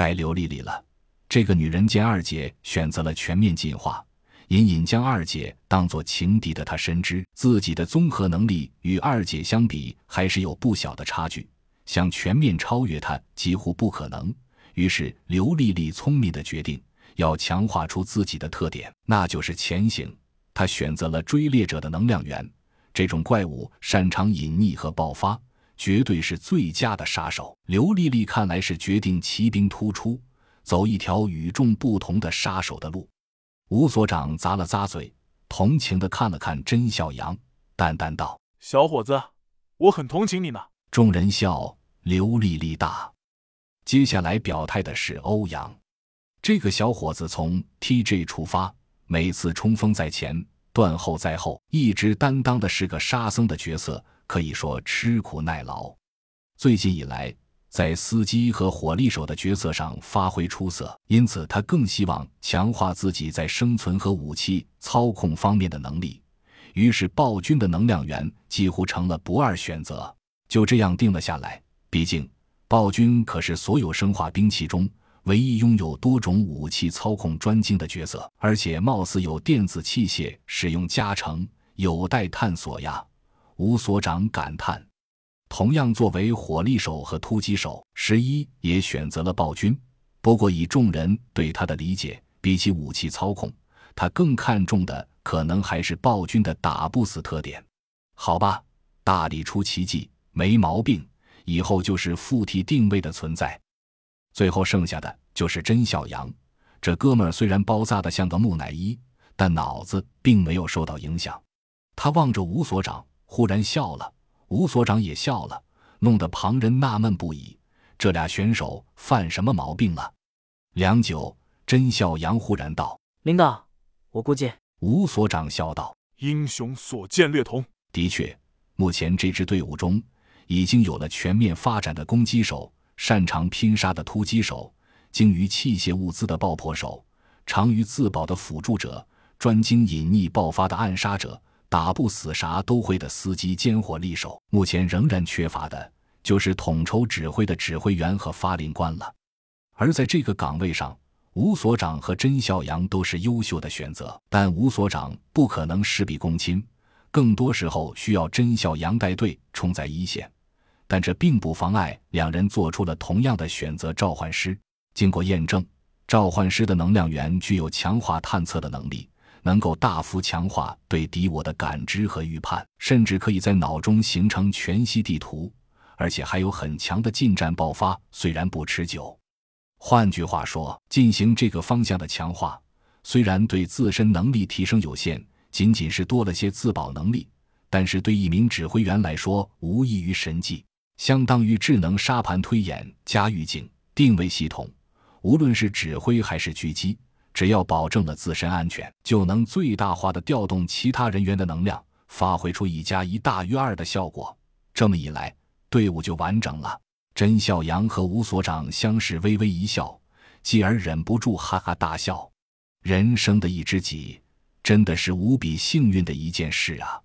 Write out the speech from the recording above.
该刘丽丽了。这个女人见二姐选择了全面进化，隐隐将二姐当作情敌的她深知自己的综合能力与二姐相比还是有不小的差距，想全面超越她几乎不可能。于是刘丽丽聪明的决定要强化出自己的特点，那就是潜行。她选择了追猎者的能量源，这种怪物擅长隐匿和爆发，绝对是最佳的杀手。刘丽丽看来是决定骑兵突出。走一条与众不同的杀手的路，吴所长咂了咂嘴，同情的看了看甄小阳，淡淡道：“小伙子，我很同情你呢。”众人笑，刘丽丽大。接下来表态的是欧阳，这个小伙子从 TJ 出发，每次冲锋在前，断后在后，一直担当的是个沙僧的角色，可以说吃苦耐劳。最近以来。在司机和火力手的角色上发挥出色，因此他更希望强化自己在生存和武器操控方面的能力。于是暴君的能量源几乎成了不二选择，就这样定了下来。毕竟暴君可是所有生化兵器中唯一拥有多种武器操控专精的角色，而且貌似有电子器械使用加成，有待探索呀。吴所长感叹。同样作为火力手和突击手，十一也选择了暴君。不过以众人对他的理解，比起武器操控，他更看重的可能还是暴君的打不死特点。好吧，大力出奇迹，没毛病。以后就是附体定位的存在。最后剩下的就是甄小阳，这哥们儿虽然包扎的像个木乃伊，但脑子并没有受到影响。他望着吴所长，忽然笑了。吴所长也笑了，弄得旁人纳闷不已：这俩选手犯什么毛病了？良久，甄笑阳忽然道：“领导，我估计……”吴所长笑道：“英雄所见略同。的确，目前这支队伍中已经有了全面发展的攻击手，擅长拼杀的突击手，精于器械物资的爆破手，长于自保的辅助者，专精隐匿爆发的暗杀者。”打不死啥都会的司机尖火力手，目前仍然缺乏的就是统筹指挥的指挥员和发令官了。而在这个岗位上，吴所长和甄孝阳都是优秀的选择，但吴所长不可能事必躬亲，更多时候需要甄孝阳带队冲在一线。但这并不妨碍两人做出了同样的选择。召唤师经过验证，召唤师的能量源具有强化探测的能力。能够大幅强化对敌我的感知和预判，甚至可以在脑中形成全息地图，而且还有很强的近战爆发，虽然不持久。换句话说，进行这个方向的强化，虽然对自身能力提升有限，仅仅是多了些自保能力，但是对一名指挥员来说，无异于神迹，相当于智能沙盘推演加预警定位系统，无论是指挥还是狙击。只要保证了自身安全，就能最大化的调动其他人员的能量，发挥出一加一大于二的效果。这么一来，队伍就完整了。甄孝阳和吴所长相视微微一笑，继而忍不住哈哈大笑。人生的一知己，真的是无比幸运的一件事啊！